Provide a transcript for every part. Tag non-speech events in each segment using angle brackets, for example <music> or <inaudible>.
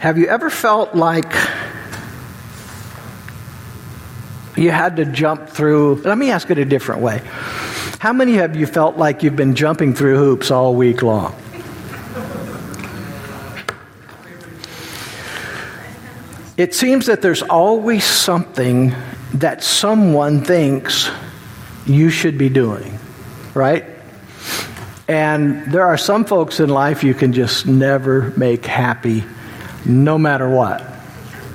Have you ever felt like you had to jump through? Let me ask it a different way. How many of you felt like you've been jumping through hoops all week long? It seems that there's always something that someone thinks you should be doing, right? And there are some folks in life you can just never make happy, no matter what,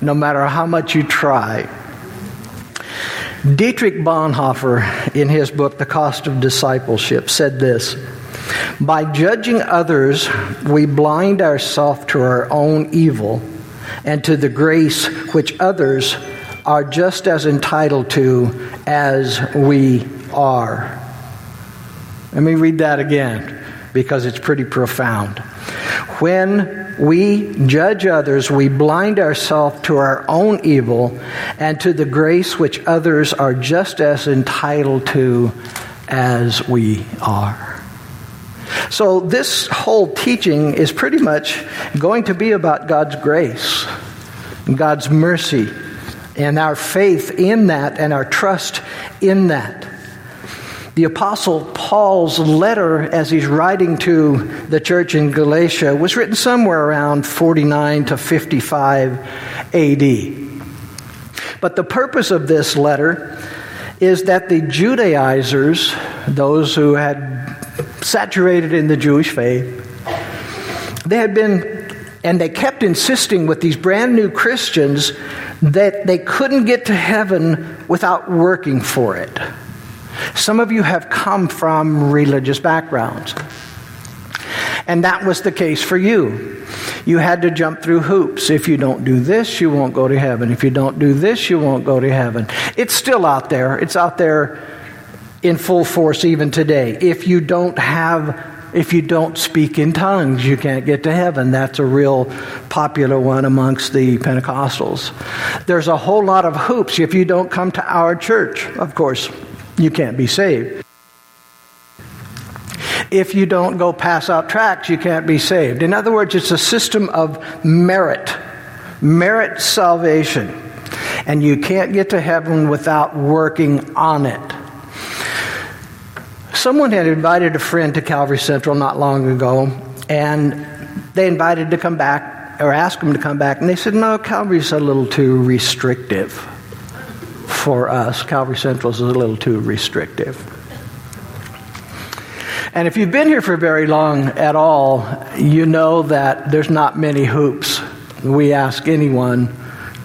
no matter how much you try. Dietrich Bonhoeffer, in his book, The Cost of Discipleship, said this By judging others, we blind ourselves to our own evil and to the grace which others are just as entitled to as we are. Let me read that again because it's pretty profound. When we judge others, we blind ourselves to our own evil and to the grace which others are just as entitled to as we are. So, this whole teaching is pretty much going to be about God's grace, God's mercy, and our faith in that and our trust in that. The Apostle Paul's letter, as he's writing to the church in Galatia, was written somewhere around 49 to 55 AD. But the purpose of this letter is that the Judaizers, those who had saturated in the Jewish faith, they had been, and they kept insisting with these brand new Christians that they couldn't get to heaven without working for it. Some of you have come from religious backgrounds. And that was the case for you. You had to jump through hoops. If you don't do this, you won't go to heaven. If you don't do this, you won't go to heaven. It's still out there. It's out there in full force even today. If you don't have if you don't speak in tongues, you can't get to heaven. That's a real popular one amongst the Pentecostals. There's a whole lot of hoops. If you don't come to our church, of course, you can't be saved. If you don't go pass out tracts, you can't be saved. In other words, it's a system of merit, merit salvation. And you can't get to heaven without working on it. Someone had invited a friend to Calvary Central not long ago, and they invited to come back or asked him to come back, and they said, No, Calvary's a little too restrictive for us. Calvary Central is a little too restrictive. And if you've been here for very long at all, you know that there's not many hoops we ask anyone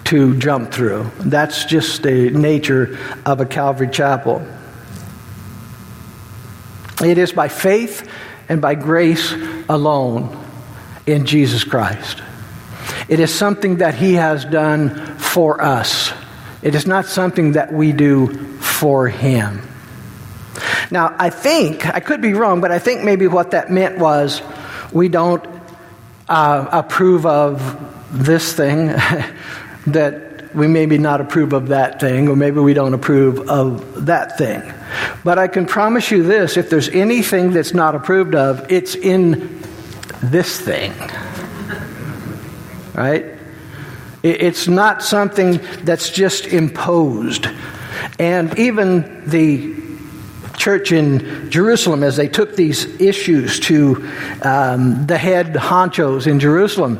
to jump through. That's just the nature of a Calvary chapel. It is by faith and by grace alone in Jesus Christ. It is something that He has done for us. It is not something that we do for him. Now, I think, I could be wrong, but I think maybe what that meant was we don't uh, approve of this thing, <laughs> that we maybe not approve of that thing, or maybe we don't approve of that thing. But I can promise you this if there's anything that's not approved of, it's in this thing. <laughs> Right? It's not something that's just imposed. And even the church in Jerusalem, as they took these issues to um, the head honchos in Jerusalem,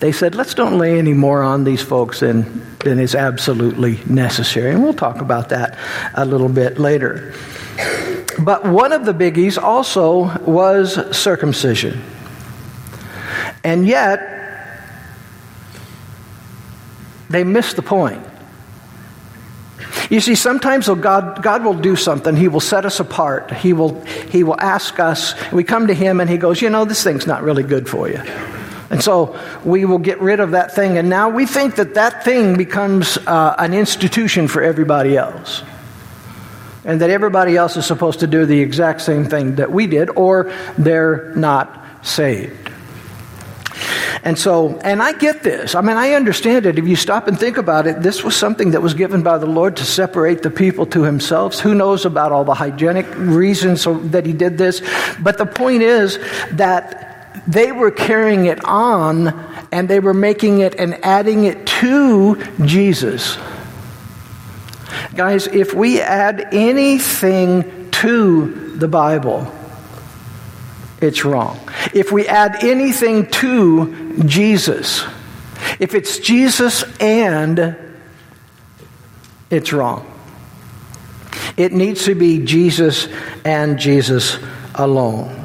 they said, let's don't lay any more on these folks than, than is absolutely necessary. And we'll talk about that a little bit later. But one of the biggies also was circumcision. And yet, they miss the point. You see, sometimes God, God will do something. He will set us apart. He will, he will ask us. We come to Him and He goes, You know, this thing's not really good for you. And so we will get rid of that thing. And now we think that that thing becomes uh, an institution for everybody else. And that everybody else is supposed to do the exact same thing that we did, or they're not saved. And so, and I get this. I mean, I understand it. If you stop and think about it, this was something that was given by the Lord to separate the people to himself. Who knows about all the hygienic reasons that he did this? But the point is that they were carrying it on and they were making it and adding it to Jesus. Guys, if we add anything to the Bible, it's wrong. If we add anything to Jesus, if it's Jesus and, it's wrong. It needs to be Jesus and Jesus alone.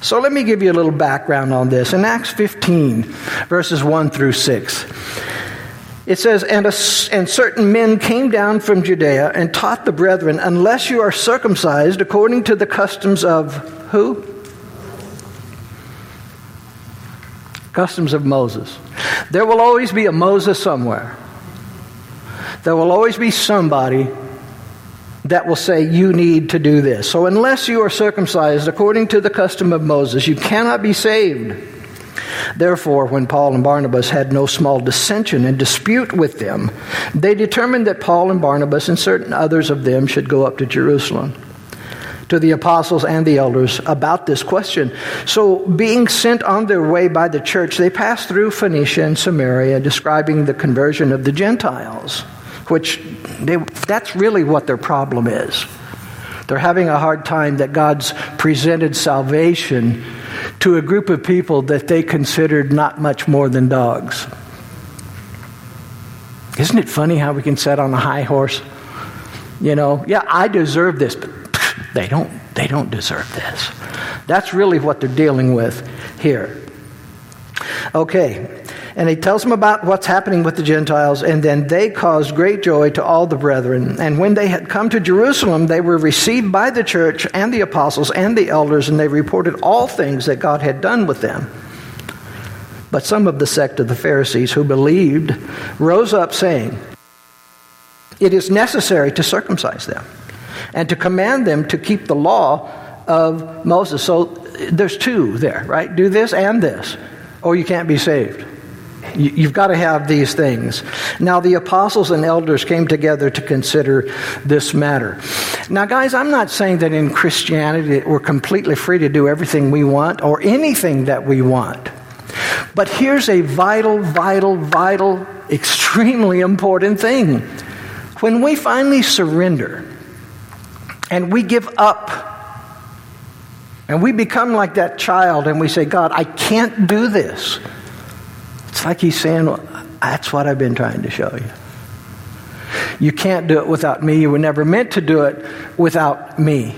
So let me give you a little background on this. In Acts 15, verses 1 through 6, it says, and, a, and certain men came down from Judea and taught the brethren, unless you are circumcised according to the customs of who? Customs of Moses. There will always be a Moses somewhere. There will always be somebody that will say you need to do this. So, unless you are circumcised according to the custom of Moses, you cannot be saved. Therefore, when Paul and Barnabas had no small dissension and dispute with them, they determined that Paul and Barnabas and certain others of them should go up to Jerusalem to the apostles and the elders about this question. So, being sent on their way by the church, they passed through Phoenicia and Samaria, describing the conversion of the Gentiles, which they, that's really what their problem is. They're having a hard time that God's presented salvation to a group of people that they considered not much more than dogs. Isn't it funny how we can sit on a high horse? You know, yeah, I deserve this, but they don't, they don't deserve this. That's really what they're dealing with here. Okay, and he tells them about what's happening with the Gentiles, and then they caused great joy to all the brethren. And when they had come to Jerusalem, they were received by the church and the apostles and the elders, and they reported all things that God had done with them. But some of the sect of the Pharisees who believed rose up, saying, It is necessary to circumcise them and to command them to keep the law of Moses. So there's two there, right? Do this and this, or you can't be saved. You've got to have these things. Now, the apostles and elders came together to consider this matter. Now, guys, I'm not saying that in Christianity we're completely free to do everything we want or anything that we want. But here's a vital, vital, vital, <laughs> extremely important thing. When we finally surrender, and we give up. And we become like that child and we say, God, I can't do this. It's like he's saying, well, That's what I've been trying to show you. You can't do it without me. You were never meant to do it without me.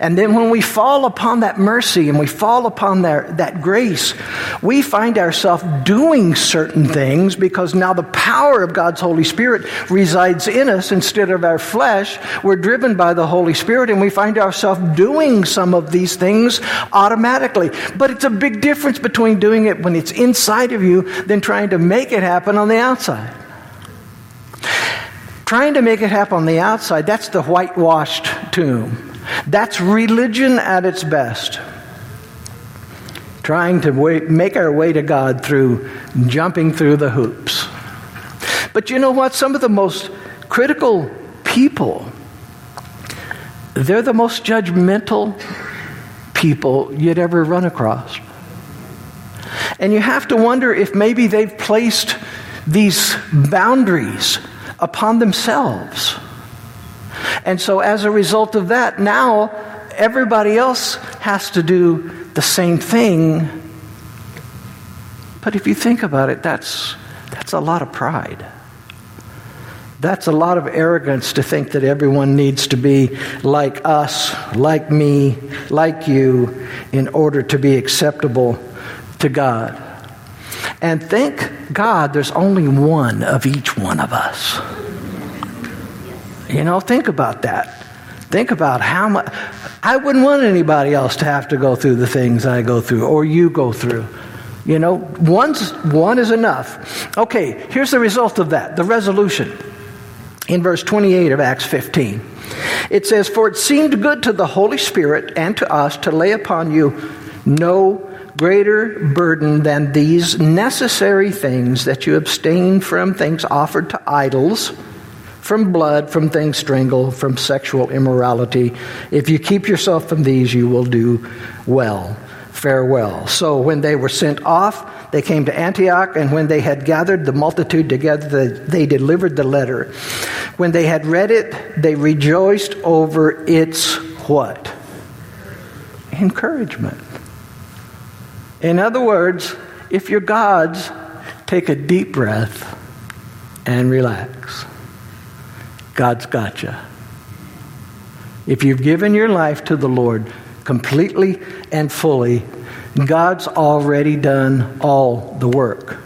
And then when we fall upon that mercy and we fall upon that, that grace, we find ourselves doing certain things because now the power of God's Holy Spirit resides in us instead of our flesh. We're driven by the Holy Spirit and we find ourselves doing some of these things automatically. But it's a big difference between doing it when it's inside of you than trying to make it happen on the outside. Trying to make it happen on the outside, that's the whitewashed tomb. That's religion at its best. Trying to make our way to God through jumping through the hoops. But you know what? Some of the most critical people, they're the most judgmental people you'd ever run across. And you have to wonder if maybe they've placed these boundaries upon themselves. And so, as a result of that, now everybody else has to do the same thing. But if you think about it, that's, that's a lot of pride. That's a lot of arrogance to think that everyone needs to be like us, like me, like you, in order to be acceptable to God. And thank God there's only one of each one of us. You know, think about that. Think about how much. I wouldn't want anybody else to have to go through the things I go through or you go through. You know, one's, one is enough. Okay, here's the result of that the resolution. In verse 28 of Acts 15, it says, For it seemed good to the Holy Spirit and to us to lay upon you no greater burden than these necessary things that you abstain from things offered to idols from blood, from things strangled, from sexual immorality. If you keep yourself from these, you will do well. farewell. So when they were sent off, they came to Antioch, and when they had gathered the multitude together, they delivered the letter. When they had read it, they rejoiced over its what? Encouragement. In other words, if you're God's, take a deep breath and relax. God's got you. If you've given your life to the Lord completely and fully, God's already done all the work.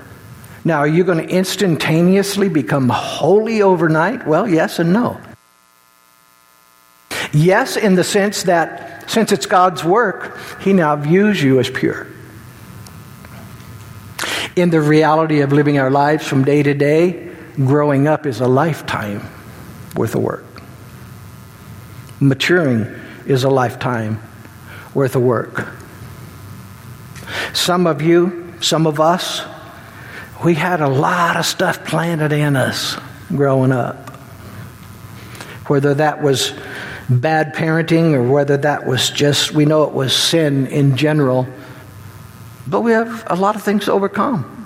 Now, are you going to instantaneously become holy overnight? Well, yes and no. Yes, in the sense that since it's God's work, He now views you as pure. In the reality of living our lives from day to day, growing up is a lifetime worth of work. Maturing is a lifetime worth of work. Some of you, some of us, we had a lot of stuff planted in us growing up. Whether that was bad parenting or whether that was just, we know it was sin in general, but we have a lot of things to overcome.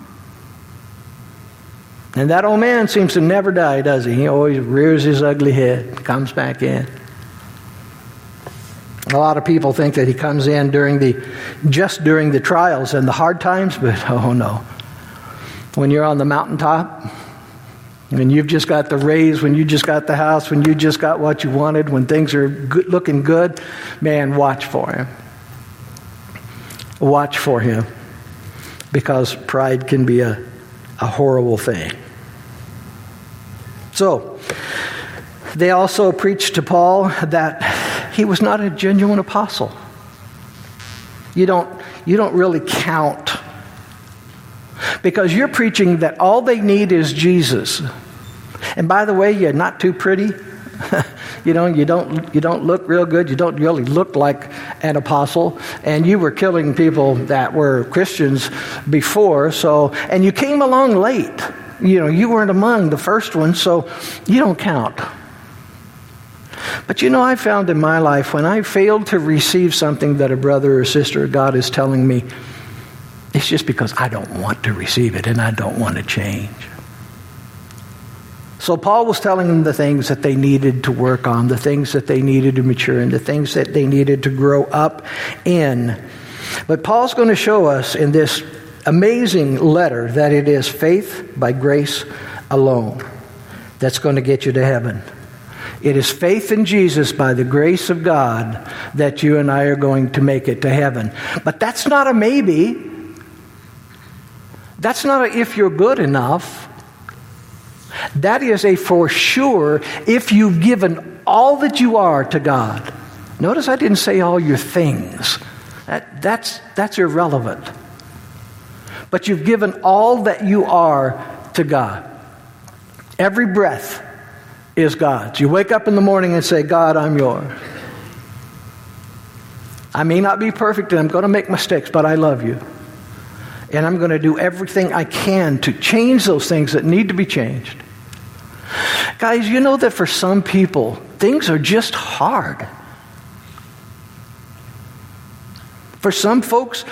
And that old man seems to never die, does he? He always rears his ugly head, comes back in. A lot of people think that he comes in during the just during the trials and the hard times, but <laughs> oh no. When you're on the mountaintop, when you've just got the raise, when you just got the house, when you just got what you wanted, when things are good, looking good, man, watch for him. Watch for him. Because pride can be a, a horrible thing. So, they also preached to Paul that he was not a genuine apostle. You don't, you don't really count because you're preaching that all they need is Jesus. And by the way, you're not too pretty. <laughs> you know, you don't, you don't look real good. You don't really look like an apostle. And you were killing people that were Christians before. So, and you came along late. You know, you weren't among the first ones, so you don't count. But you know, I found in my life when I failed to receive something that a brother or sister or God is telling me, it's just because I don't want to receive it and I don't want to change. So Paul was telling them the things that they needed to work on, the things that they needed to mature in, the things that they needed to grow up in. But Paul's going to show us in this amazing letter that it is faith by grace alone that's going to get you to heaven. It is faith in Jesus by the grace of God that you and I are going to make it to heaven. But that's not a maybe. That's not a if you're good enough. That is a for sure if you've given all that you are to God. Notice I didn't say all your things. That, that's, that's irrelevant but you've given all that you are to God. Every breath is God's. You wake up in the morning and say, God, I'm yours. I may not be perfect and I'm going to make mistakes, but I love you. And I'm going to do everything I can to change those things that need to be changed. Guys, you know that for some people, things are just hard. For some folks,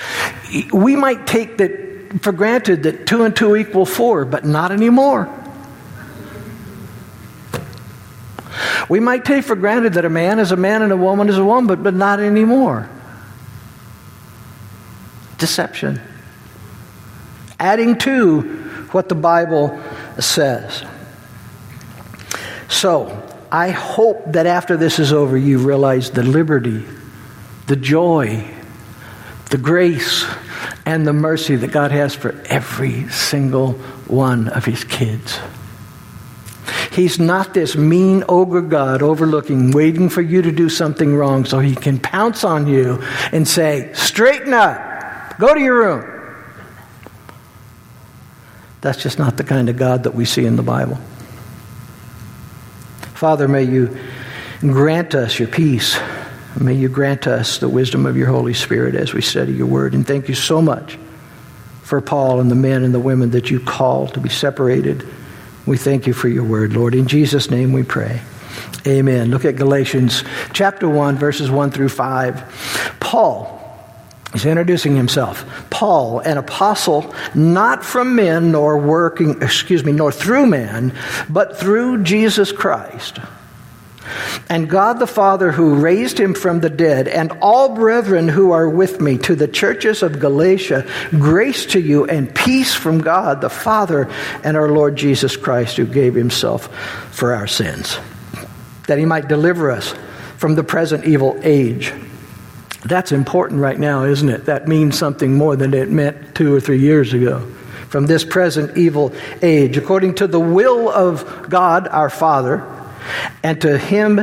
we might take that for granted that two and two equal four, but not anymore. We might take for granted that a man is a man and a woman is a woman, but, but not anymore. Deception. Adding to what the Bible says. So, I hope that after this is over, you realize the liberty, the joy, the grace, and the mercy that God has for every single one of his kids. He's not this mean ogre God overlooking, waiting for you to do something wrong so he can pounce on you and say, Straighten up, go to your room. That's just not the kind of God that we see in the Bible. Father, may you grant us your peace. May you grant us the wisdom of your Holy Spirit as we study your word. And thank you so much for Paul and the men and the women that you call to be separated. We thank you for your word, Lord. In Jesus' name we pray. Amen. Look at Galatians chapter 1, verses 1 through 5. Paul, is introducing himself. Paul, an apostle, not from men nor working, excuse me, nor through man, but through Jesus Christ. And God the Father who raised him from the dead, and all brethren who are with me to the churches of Galatia, grace to you and peace from God the Father and our Lord Jesus Christ, who gave himself for our sins, that he might deliver us from the present evil age that's important right now, isn't it? That means something more than it meant two or three years ago. From this present evil age, according to the will of God our Father, and to Him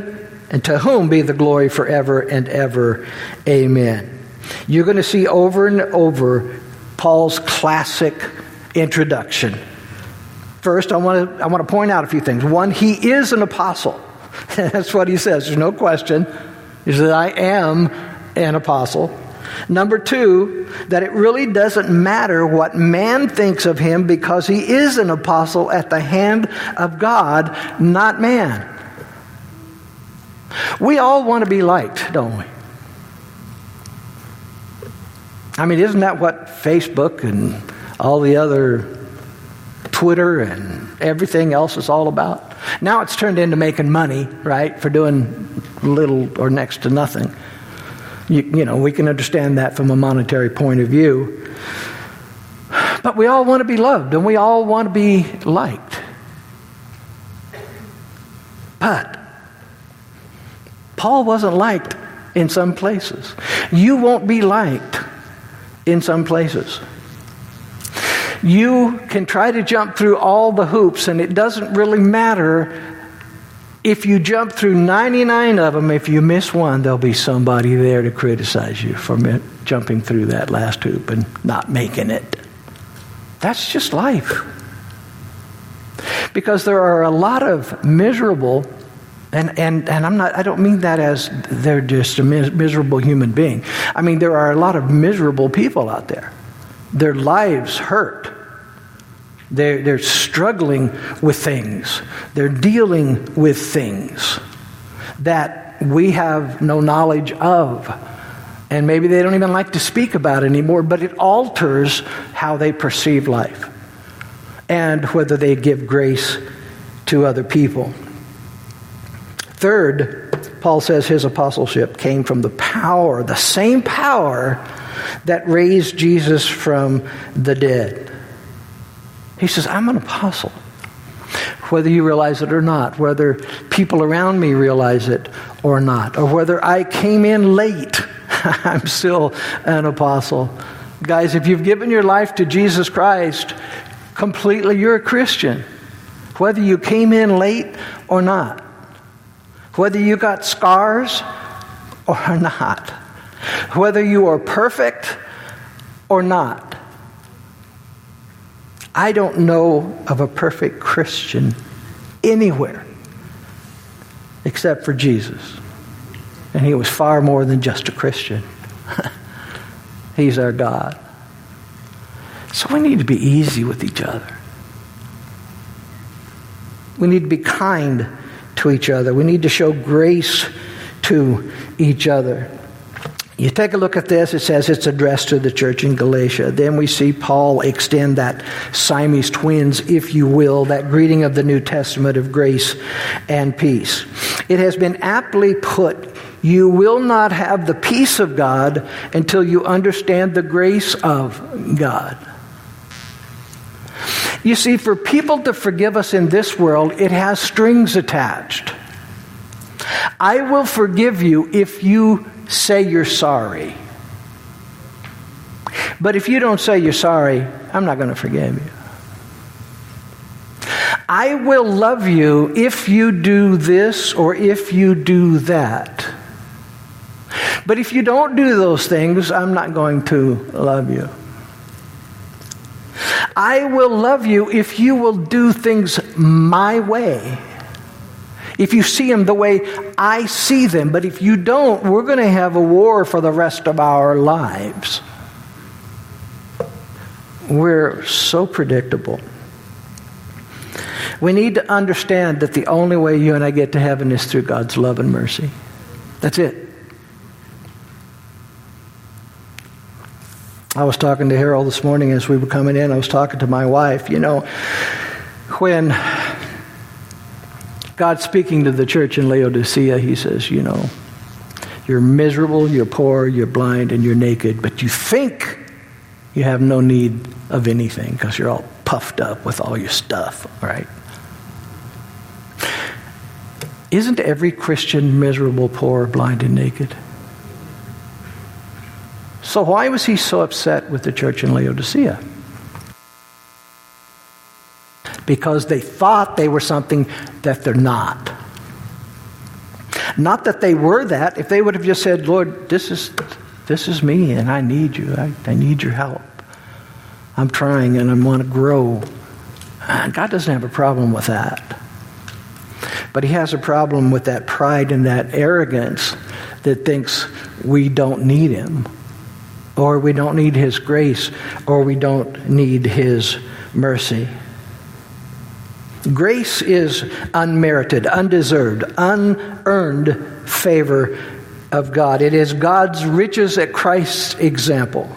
and to whom be the glory forever and ever. Amen. You're going to see over and over Paul's classic introduction. First, I want to, I want to point out a few things. One, he is an apostle. <laughs> That's what he says. There's no question. He says, I am an apostle. Number two, that it really doesn't matter what man thinks of him because he is an apostle at the hand of God, not man. We all want to be liked, don't we? I mean, isn't that what Facebook and all the other Twitter and everything else is all about? Now it's turned into making money, right, for doing little or next to nothing. You, you know, we can understand that from a monetary point of view. But we all want to be loved and we all want to be liked. But Paul wasn't liked in some places. You won't be liked in some places. You can try to jump through all the hoops, and it doesn't really matter if you jump through 99 of them, if you miss one, there'll be somebody there to criticize you for jumping through that last hoop and not making it. That's just life. Because there are a lot of miserable, and, and, and I'm not, I don't mean that as they're just a miserable human being. I mean, there are a lot of miserable people out there. Their lives hurt they're, they're struggling with things, they're dealing with things that we have no knowledge of. And maybe they don't even like to speak about anymore, but it alters how they perceive life and whether they give grace to other people. Third, Paul says his apostleship came from the power, the same power that raised Jesus from the dead. He says, I'm an apostle. Whether you realize it or not, whether people around me realize it or not, or whether I came in late, <laughs> I'm still an apostle. Guys, if you've given your life to Jesus Christ completely, you're a Christian. Whether you came in late or not, whether you got scars or <laughs> not, whether you are perfect or not, I don't know of a perfect Christian anywhere except for Jesus. And he was far more than just a Christian. <laughs> He's our God. So we need to be easy with each other. We need to be kind to each other. We need to show grace to each other. You take a look at this, it says it's addressed to the church in Galatia. Then we see Paul extend that Siamese twins, if you will, that greeting of the New Testament of grace and peace. It has been aptly put you will not have the peace of God until you understand the grace of God. You see, for people to forgive us in this world, it has strings attached. I will forgive you if you say you're sorry. But if you don't say you're sorry, I'm not going to forgive you. I will love you if you do this or if you do that. But if you don't do those things, I'm not going to love you. I will love you if you will do things my way if you see them the way I see them. But if you don't, we're going to have a war for the rest of our lives. We're so predictable. We need to understand that the only way you and I get to heaven is through God's love and mercy. That's it. I was talking to Harold this morning as we were coming in. I was talking to my wife. You know, when God's speaking to the church in Laodicea, He says, You know, you're miserable, you're poor, you're blind, and you're naked, but you think you have no need of anything because you're all puffed up with all your stuff, right? Isn't every Christian miserable, poor, blind, and naked? So, why was he so upset with the church in Laodicea? Because they thought they were something that they're not. Not that they were that. If they would have just said, Lord, this is, this is me and I need you, I, I need your help. I'm trying and I want to grow. Uh, God doesn't have a problem with that. But he has a problem with that pride and that arrogance that thinks we don't need him, or we don't need his grace, or we don't need his mercy. Grace is unmerited, undeserved, unearned favor of God. It is God's riches at Christ's example.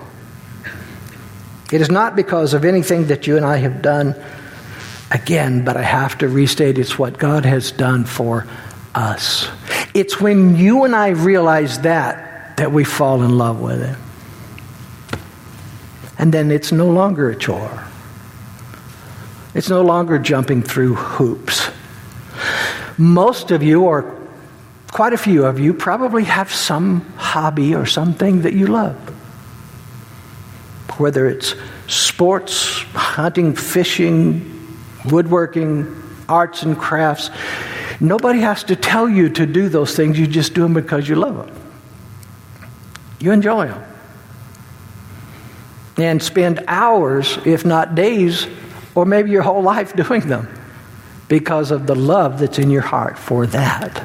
It is not because of anything that you and I have done again, but I have to restate it's what God has done for us. It's when you and I realize that that we fall in love with Him. And then it's no longer a chore. It's no longer jumping through hoops. Most of you, or quite a few of you, probably have some hobby or something that you love. Whether it's sports, hunting, fishing, woodworking, arts and crafts. Nobody has to tell you to do those things. You just do them because you love them. You enjoy them. And spend hours, if not days, or maybe your whole <laughs> life doing them because of the love that's in your heart for that.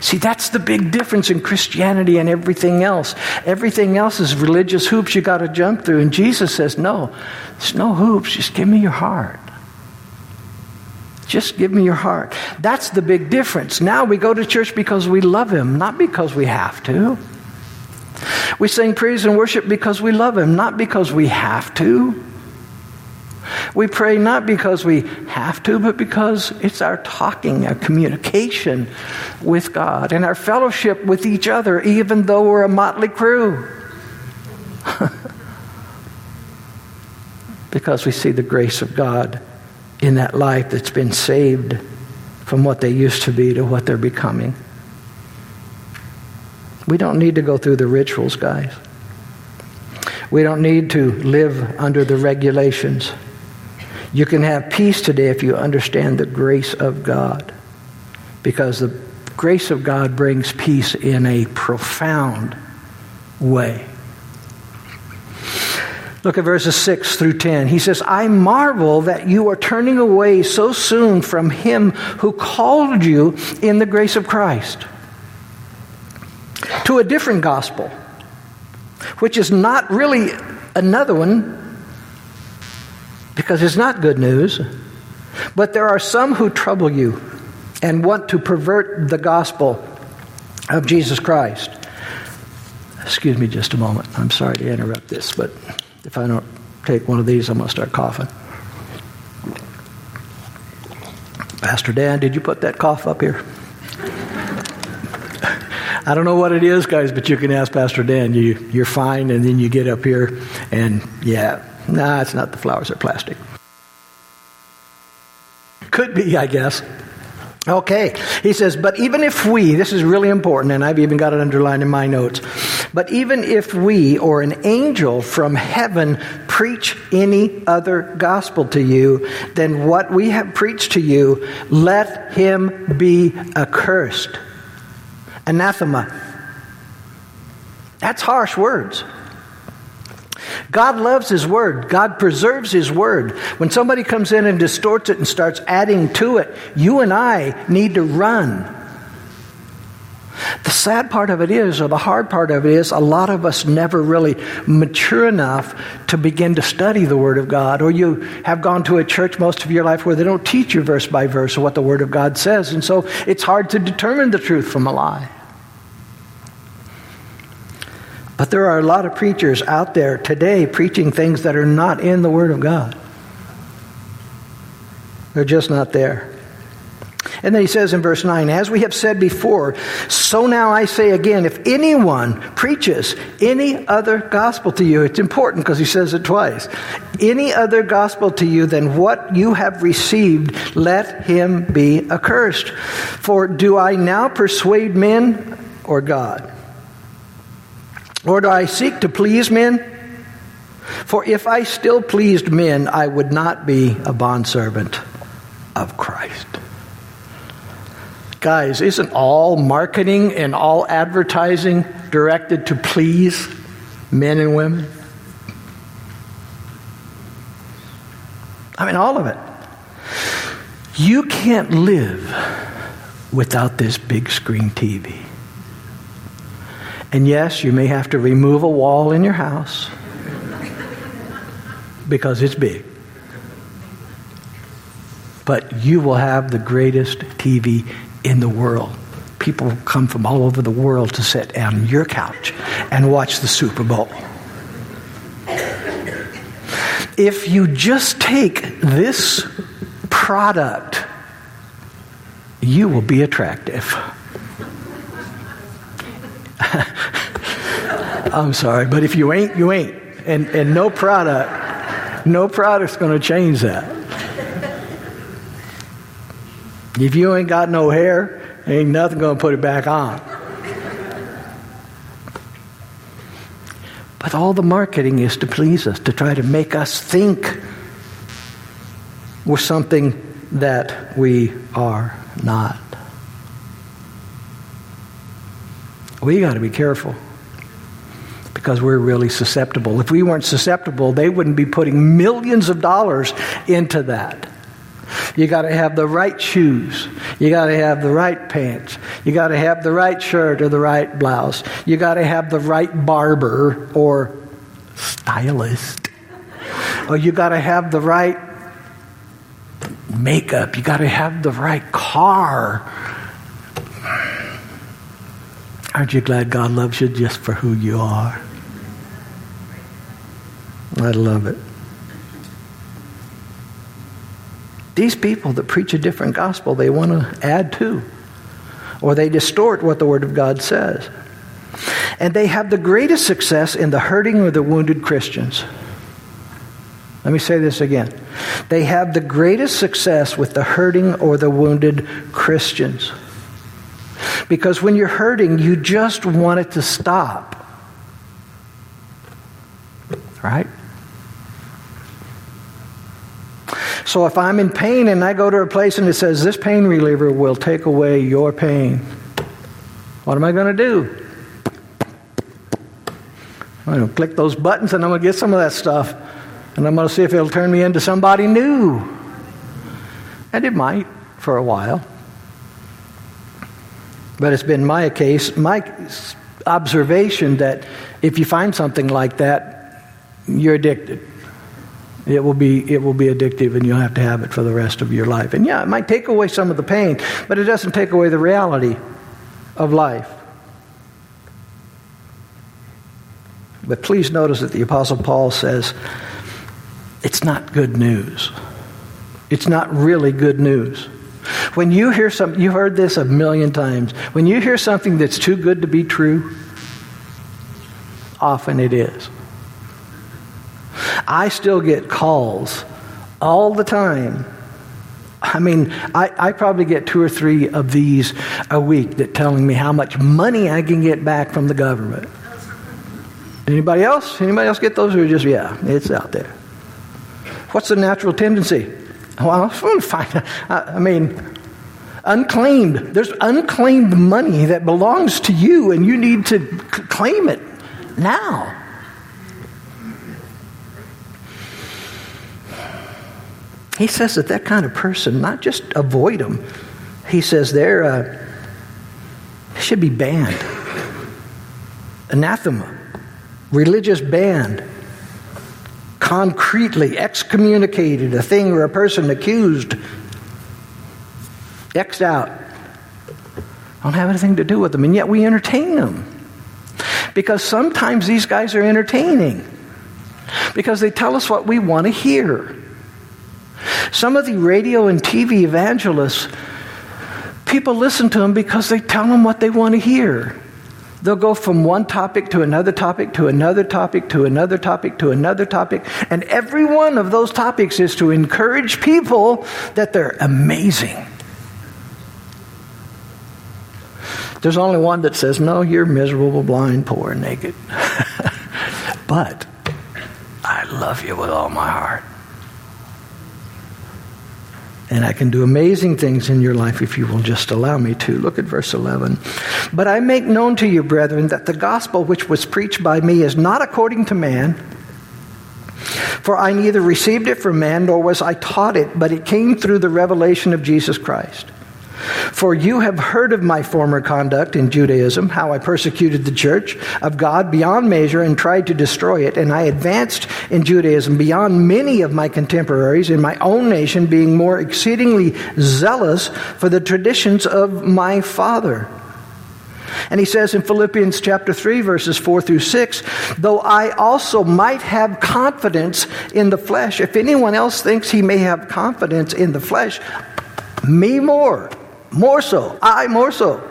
See, that's the big difference in Christianity and everything else. Everything else is religious hoops you got to jump through. And Jesus says, No, there's no hoops. Just give me your heart. Just give me your heart. That's the big difference. Now we go to church because we love Him, not because we have to. We sing praise and worship because we love Him, not because we have to. We pray not because we have to, but because it's our talking, our communication with God, and our fellowship with each other, even though we're a motley crew. <laughs> because we see the grace of God in that life that's been saved from what they used to be to what they're becoming. We don't need to go through the rituals, guys. We don't need to live under the regulations. You can have peace today if you understand the grace of God. Because the grace of God brings peace in a profound way. Look at verses 6 through 10. He says, I marvel that you are turning away so soon from him who called you in the grace of Christ to a different gospel, which is not really another one because it's not good news. But there are some who trouble you and want to pervert the gospel of Jesus Christ. Excuse me just a moment. I'm sorry to interrupt this, but if I don't take one of these, I'm going to start coughing. Pastor Dan, did you put that cough up here? I don't know what it is, guys, but you can ask Pastor Dan. You, you're fine, and then you get up here, and yeah, nah, it's not the flowers, they're plastic. Could be, I guess. Okay. He says, but even if we, this is really important, and I've even got it underlined in my notes, but even if we or an angel from heaven preach any other gospel to you than what we have preached to you, let him be accursed. Anathema. That's harsh words. God loves His Word. God preserves His Word. When somebody comes in and distorts it and starts adding to it, you and I need to run. The sad part of it is, or the hard part of it is, a lot of us never really mature enough to begin to study the Word of God. Or you have gone to a church most of your life where they don't teach you verse by verse what the Word of God says. And so it's hard to determine the truth from a lie. But there are a lot of preachers out there today preaching things that are not in the Word of God. They're just not there. And then he says in verse 9, As we have said before, so now I say again, if anyone preaches any other gospel to you, it's important because he says it twice, any other gospel to you than what you have received, let him be accursed. For do I now persuade men or God? Or do I seek to please men? For if I still pleased men, I would not be a bondservant of Christ. Guys, isn't all marketing and all advertising directed to please men and women? I mean, all of it. You can't live without this big screen TV. And yes, you may have to remove a wall in your house because it's big. But you will have the greatest TV in the world. People come from all over the world to sit on your couch and watch the Super Bowl. If you just take this product, you will be attractive. <laughs> I'm sorry, but if you ain't, you ain't. And, and no product, no product's going to change that. If you ain't got no hair, ain't nothing going to put it back on. But all the marketing is to please us, to try to make us think we're something that we are not. We got to be careful because we're really susceptible. If we weren't susceptible, they wouldn't be putting millions of dollars into that. You got to have the right shoes. You got to have the right pants. You got to have the right shirt or the right blouse. You got to have the right barber or stylist. Or you got to have the right makeup. You got to have the right car. Aren't you glad God loves you just for who you are? I love it. These people that preach a different gospel, they want to add to, or they distort what the Word of God says. And they have the greatest success in the hurting or the wounded Christians. Let me say this again. They have the greatest success with the hurting or the wounded Christians. Because when you're hurting, you just want it to stop. Right? So if I'm in pain and I go to a place and it says, This pain reliever will take away your pain, what am I going to do? I'm going to click those buttons and I'm going to get some of that stuff. And I'm going to see if it'll turn me into somebody new. And it might for a while. But it's been my case, my observation that if you find something like that, you're addicted. It will be it will be addictive and you'll have to have it for the rest of your life. And yeah, it might take away some of the pain, but it doesn't take away the reality of life. But please notice that the apostle Paul says it's not good news. It's not really good news. When you hear something, you've heard this a million times. When you hear something that's too good to be true, often it is. I still get calls all the time. I mean, I, I, probably get two or three of these a week that telling me how much money I can get back from the government. Anybody else? Anybody else get those or just yeah, it's out there. What's the natural tendency? Well, I to find. I mean, unclaimed. There's unclaimed money that belongs to you, and you need to claim it now. He says that that kind of person, not just avoid them, he says they're, uh, should be banned. Anathema, religious ban, concretely excommunicated, a thing or a person accused, X'd out. Don't have anything to do with them, and yet we entertain them. Because sometimes these guys are entertaining. Because they tell us what we want to hear. Some of the radio and TV evangelists, people listen to them because they tell them what they want to hear. They'll go from one topic to another topic to another topic to another topic to another topic. And every one of those topics is to encourage people that they're amazing. There's only one that says, No, you're miserable, blind, poor, naked. <laughs> but I love you with all my heart. And I can do amazing things in your life if you will just allow me to. Look at verse 11. But I make known to you, brethren, that the gospel which was preached by me is not according to man. For I neither received it from man nor was I taught it, but it came through the revelation of Jesus Christ. For you have heard of my former conduct in Judaism, how I persecuted the church of God beyond measure and tried to destroy it, and I advanced in Judaism beyond many of my contemporaries in my own nation, being more exceedingly zealous for the traditions of my father. And he says in Philippians chapter 3, verses 4 through 6, though I also might have confidence in the flesh, if anyone else thinks he may have confidence in the flesh, me more. More so, I more so.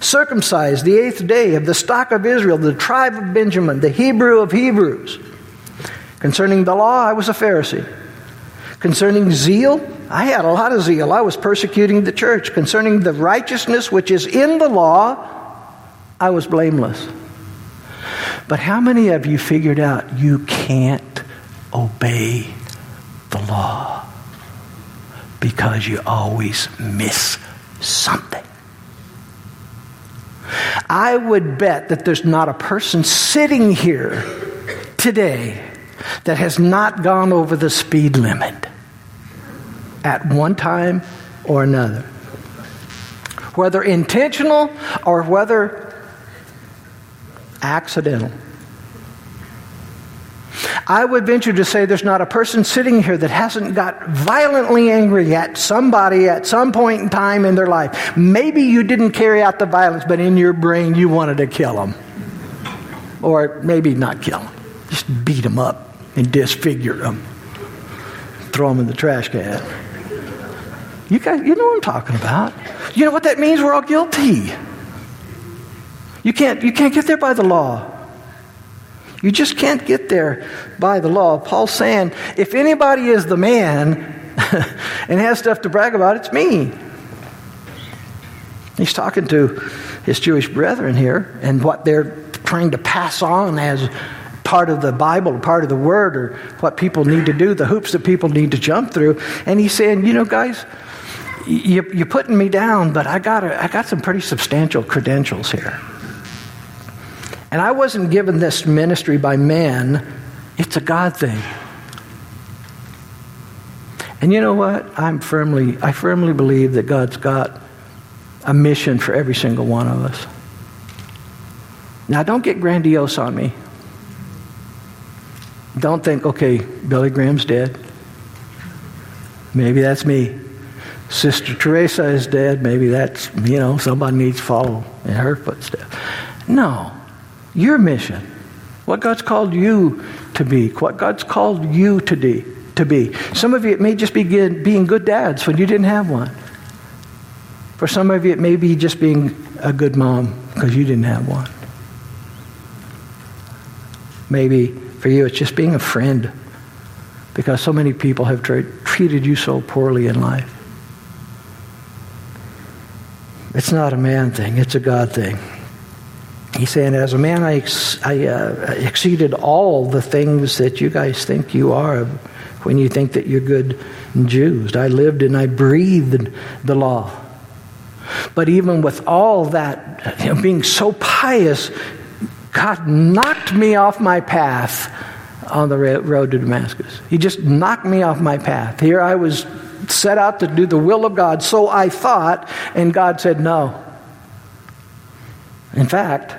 Circumcised the eighth day of the stock of Israel, the tribe of Benjamin, the Hebrew of Hebrews. Concerning the law, I was a Pharisee. Concerning zeal, I had a lot of zeal. I was persecuting the church. Concerning the righteousness which is in the law, I was blameless. But how many of you figured out you can't obey the law? Because you always miss something. I would bet that there's not a person sitting here today that has not gone over the speed limit at one time or another. Whether intentional or whether accidental. I would venture to say there's not a person sitting here that hasn't got violently angry at somebody at some point in time in their life. Maybe you didn't carry out the violence, but in your brain you wanted to kill them. Or maybe not kill them, just beat them up and disfigure them, throw them in the trash can. You guys, you know what I'm talking about. You know what that means? We're all guilty. You can't, you can't get there by the law. You just can't get there by the law. Paul's saying, if anybody is the man <laughs> and has stuff to brag about, it's me. He's talking to his Jewish brethren here and what they're trying to pass on as part of the Bible, part of the Word, or what people need to do, the hoops that people need to jump through. And he's saying, you know, guys, you, are putting me down, but I got, a, I got some pretty substantial credentials here. And I wasn't given this ministry by man, it's a God thing. And you know what? I'm firmly, I firmly believe that God's got a mission for every single one of us. Now, don't get grandiose on me. Don't think, okay, Billy Graham's dead. Maybe that's me. Sister Teresa is dead. Maybe that's, you know, somebody needs to follow in her footsteps. No. Your mission. What God's called you to be. What God's called you to be. To be. Some of you, it may just be good, being good dads when you didn't have one. For some of you, it may be just being a good mom because you didn't have one. Maybe for you, it's just being a friend because so many people have tra- treated you so poorly in life. It's not a man thing, it's a God thing. He's saying, as a man, I, ex- I uh, exceeded all the things that you guys think you are when you think that you're good Jews. I lived and I breathed the law. But even with all that, you know, being so pious, God knocked me off my path on the road to Damascus. He just knocked me off my path. Here I was set out to do the will of God, so I thought, and God said no. In fact,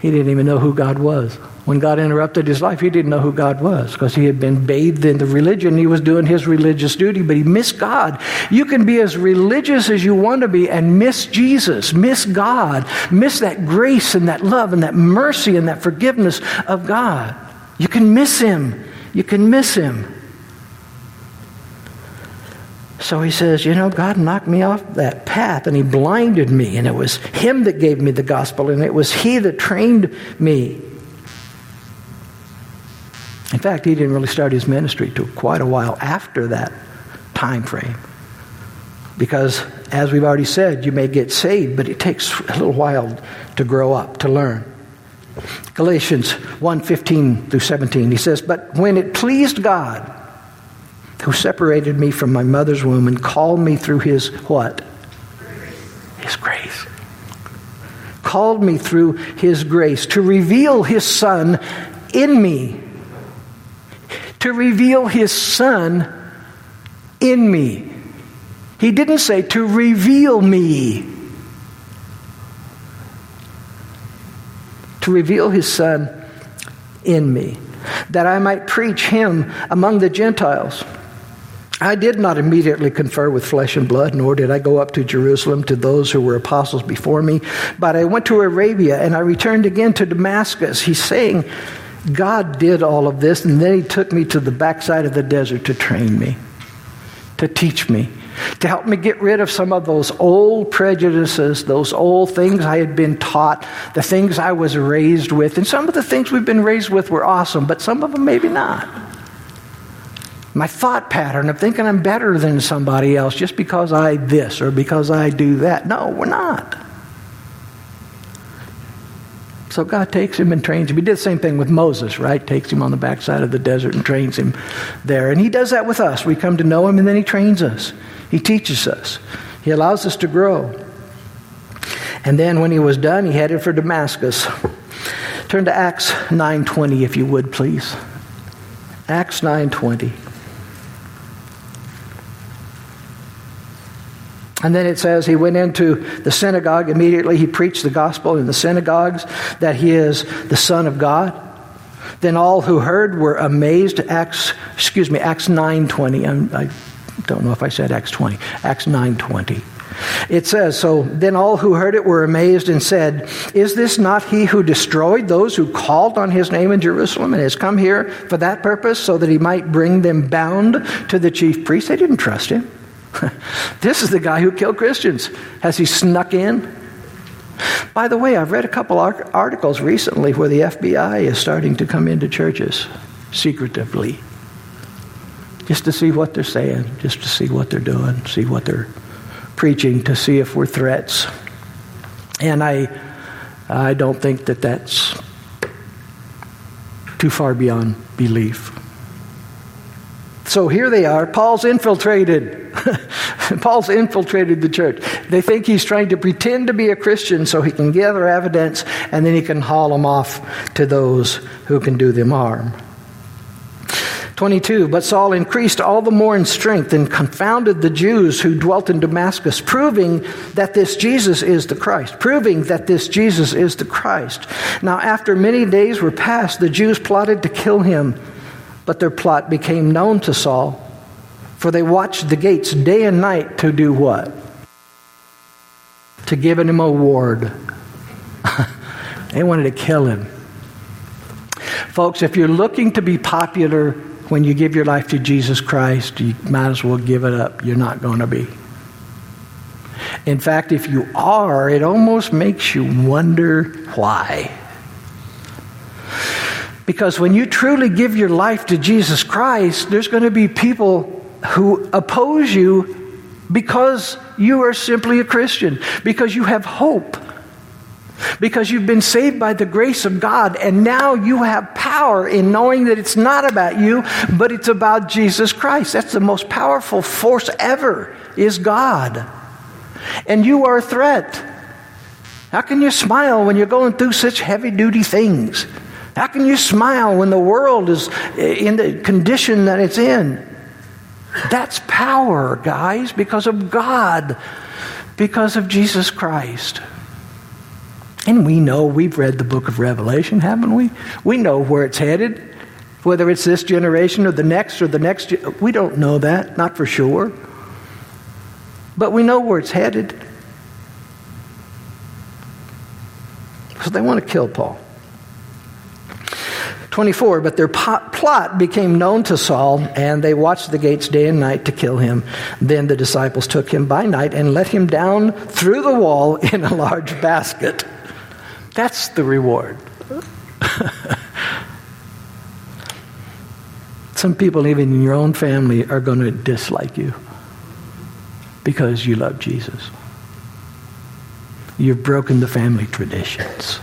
He didn't even know who God was. When God interrupted his life, he didn't know who God was because he had been bathed in the religion. He was doing his religious duty, but he missed God. You can be as religious as you want to be and miss Jesus, miss God, miss that grace and that love and that mercy and that forgiveness of God. You can miss him. You can miss him. So he says, You know, God knocked me off that path and he blinded me, and it was him that gave me the gospel, and it was he that trained me. In fact, he didn't really start his ministry till quite a while after that time frame. Because, as we've already said, you may get saved, but it takes a little while to grow up, to learn. Galatians 1 15 through 17, he says, But when it pleased God, who separated me from my mother's womb and called me through his what? His grace. Called me through his grace to reveal his son in me. To reveal his son in me. He didn't say to reveal me. To reveal his son in me, that I might preach him among the Gentiles I did not immediately confer with flesh and blood, nor did I go up to Jerusalem to those who were apostles before me, but I went to Arabia and I returned again to Damascus. He's saying, God did all of this, and then He took me to the backside of the desert to train me, to teach me, to help me get rid of some of those old prejudices, those old things I had been taught, the things I was raised with. And some of the things we've been raised with were awesome, but some of them maybe not my thought pattern of thinking I'm better than somebody else just because I this or because I do that. No, we're not. So God takes him and trains him. He did the same thing with Moses, right? Takes him on the backside of the desert and trains him there. And he does that with us. We come to know him and then he trains us. He teaches us. He allows us to grow. And then when he was done, he headed for Damascus. Turn to Acts 9:20 if you would, please. Acts 9:20. And then it says he went into the synagogue. Immediately he preached the gospel in the synagogues that he is the Son of God. Then all who heard were amazed. Acts, excuse me, Acts 9.20. I don't know if I said Acts 20. Acts 9.20. It says, So then all who heard it were amazed and said, Is this not he who destroyed those who called on his name in Jerusalem and has come here for that purpose so that he might bring them bound to the chief priest? They didn't trust him. <laughs> this is the guy who killed Christians. Has he snuck in? By the way, I've read a couple articles recently where the FBI is starting to come into churches secretively just to see what they're saying, just to see what they're doing, see what they're preaching, to see if we're threats. And I, I don't think that that's too far beyond belief. So here they are. Paul's infiltrated. <laughs> Paul's infiltrated the church. They think he's trying to pretend to be a Christian so he can gather evidence and then he can haul them off to those who can do them harm. 22 But Saul increased all the more in strength and confounded the Jews who dwelt in Damascus, proving that this Jesus is the Christ. Proving that this Jesus is the Christ. Now, after many days were passed, the Jews plotted to kill him. But their plot became known to Saul, for they watched the gates day and night to do what? To give him a award. <laughs> they wanted to kill him. Folks, if you're looking to be popular when you give your life to Jesus Christ, you might as well give it up. You're not going to be. In fact, if you are, it almost makes you wonder why. Because when you truly give your life to Jesus Christ, there's going to be people who oppose you because you are simply a Christian, because you have hope, because you've been saved by the grace of God, and now you have power in knowing that it's not about you, but it's about Jesus Christ. That's the most powerful force ever, is God. And you are a threat. How can you smile when you're going through such heavy duty things? How can you smile when the world is in the condition that it's in? That's power, guys, because of God, because of Jesus Christ. And we know, we've read the book of Revelation, haven't we? We know where it's headed. Whether it's this generation or the next or the next, we don't know that, not for sure. But we know where it's headed. So they want to kill Paul. 24, but their plot became known to Saul, and they watched the gates day and night to kill him. Then the disciples took him by night and let him down through the wall <laughs> in a large basket. That's the reward. <laughs> Some people, even in your own family, are going to dislike you because you love Jesus. You've broken the family traditions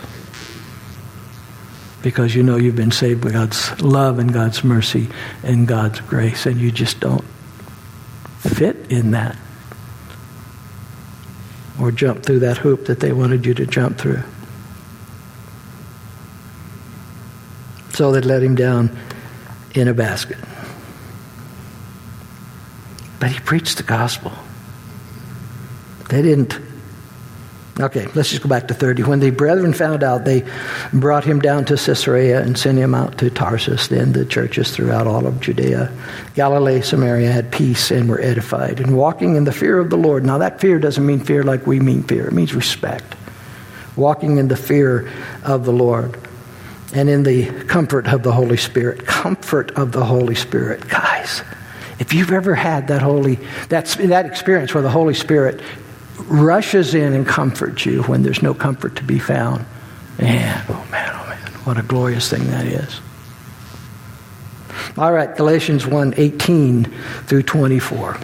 because you know you've been saved by God's love and God's mercy and God's grace, and you just don't fit in that or jump through that hoop that they wanted you to jump through. So they let him down in a basket. But he preached the gospel. They didn't. Okay, let's just go back to 30. When the brethren found out, they brought him down to Caesarea and sent him out to Tarsus. Then the churches throughout all of Judea, Galilee, Samaria had peace and were edified. And walking in the fear of the Lord. Now, that fear doesn't mean fear like we mean fear, it means respect. Walking in the fear of the Lord and in the comfort of the Holy Spirit. Comfort of the Holy Spirit. Guys, if you've ever had that holy that's that experience where the Holy Spirit rushes in and comforts you when there's no comfort to be found. Man, oh man, oh man, what a glorious thing that is. All right, Galatians 1 18 through 24.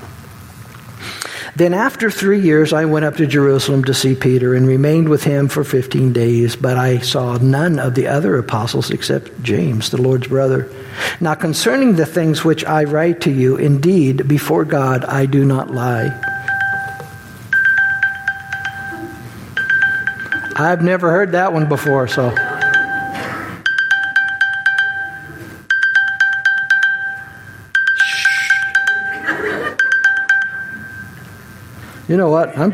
Then after three years, I went up to Jerusalem to see Peter and remained with him for 15 days, but I saw none of the other apostles except James, the Lord's brother. Now, concerning the things which I write to you, indeed, before God, I do not lie. I've never heard that one before, so. You know what? I'm,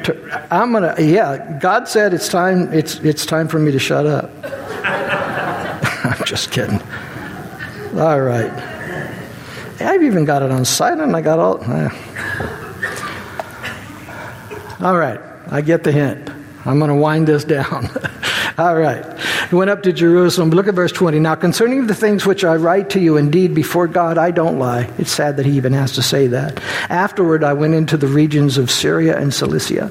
I'm gonna. Yeah, God said it's time. It's it's time for me to shut up. <laughs> I'm just kidding. All right. I've even got it on silent. I got all. All right. I get the hint. I'm going to wind this down. <laughs> all right. He went up to Jerusalem. Look at verse 20. Now, concerning the things which I write to you, indeed, before God, I don't lie. It's sad that he even has to say that. Afterward, I went into the regions of Syria and Cilicia,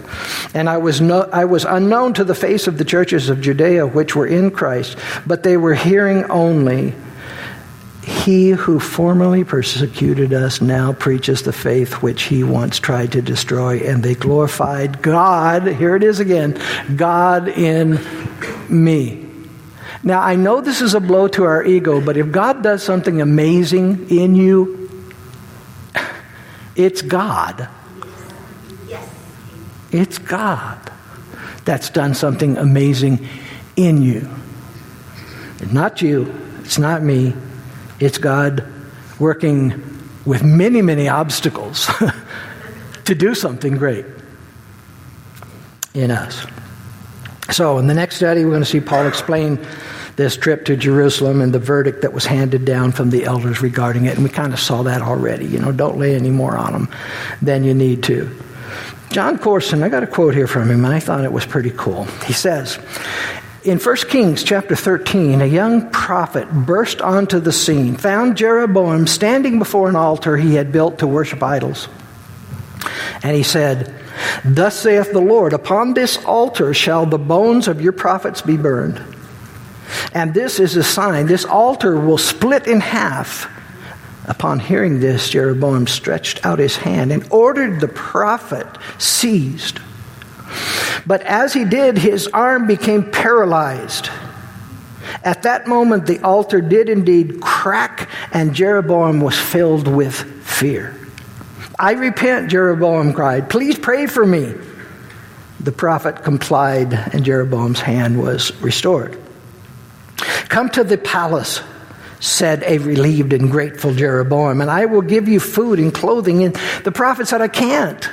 and I was, no, I was unknown to the face of the churches of Judea which were in Christ, but they were hearing only. He who formerly persecuted us now preaches the faith which he once tried to destroy, and they glorified God, here it is again, God in me. Now, I know this is a blow to our ego, but if God does something amazing in you, it's God. Yes. It's God that's done something amazing in you. It's not you, it's not me, it's God working with many, many obstacles <laughs> to do something great in us. So, in the next study, we're going to see Paul explain this trip to Jerusalem and the verdict that was handed down from the elders regarding it. And we kind of saw that already. You know, don't lay any more on them than you need to. Jon Courson, I got a quote here from him, and I thought it was pretty cool. He says, in 1 Kings chapter 13, a young prophet burst onto the scene, found Jeroboam standing before an altar he had built to worship idols. And he said, Thus saith the Lord, Upon this altar shall the bones of your prophets be burned. And this is a sign this altar will split in half. Upon hearing this, Jeroboam stretched out his hand and ordered the prophet seized. But as he did, his arm became paralyzed. At that moment, the altar did indeed crack, and Jeroboam was filled with fear. I repent, Jeroboam cried. Please pray for me. The prophet complied, and Jeroboam's hand was restored. Come to the palace, said a relieved and grateful Jeroboam, and I will give you food and clothing. And the prophet said, I can't.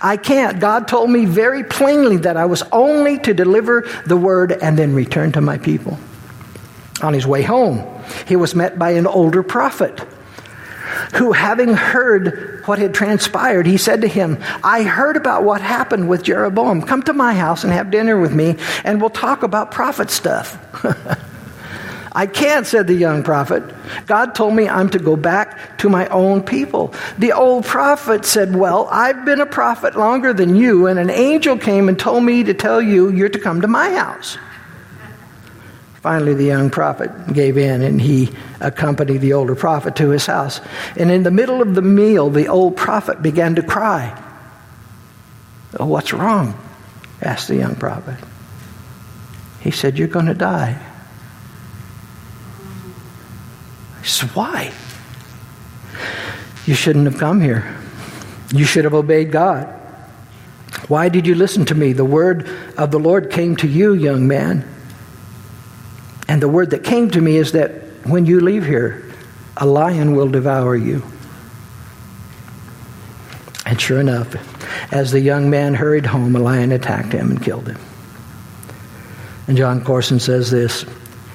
I can't. God told me very plainly that I was only to deliver the word and then return to my people. On his way home, he was met by an older prophet who, having heard what had transpired, he said to him, I heard about what happened with Jeroboam. Come to my house and have dinner with me, and we'll talk about prophet stuff. <laughs> I can't, said the young prophet. God told me I'm to go back to my own people. The old prophet said, Well, I've been a prophet longer than you, and an angel came and told me to tell you you're to come to my house. Finally, the young prophet gave in and he accompanied the older prophet to his house. And in the middle of the meal, the old prophet began to cry. Oh, what's wrong? asked the young prophet. He said, You're going to die. He Why? You shouldn't have come here. You should have obeyed God. Why did you listen to me? The word of the Lord came to you, young man. And the word that came to me is that when you leave here, a lion will devour you. And sure enough, as the young man hurried home, a lion attacked him and killed him. And Jon Courson says this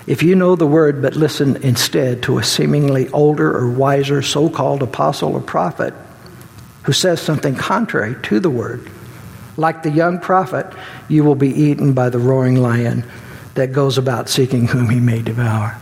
If you know the word but listen instead to a seemingly older or wiser so called apostle or prophet who says something contrary to the word, like the young prophet, you will be eaten by the roaring lion that goes about seeking whom he may devour.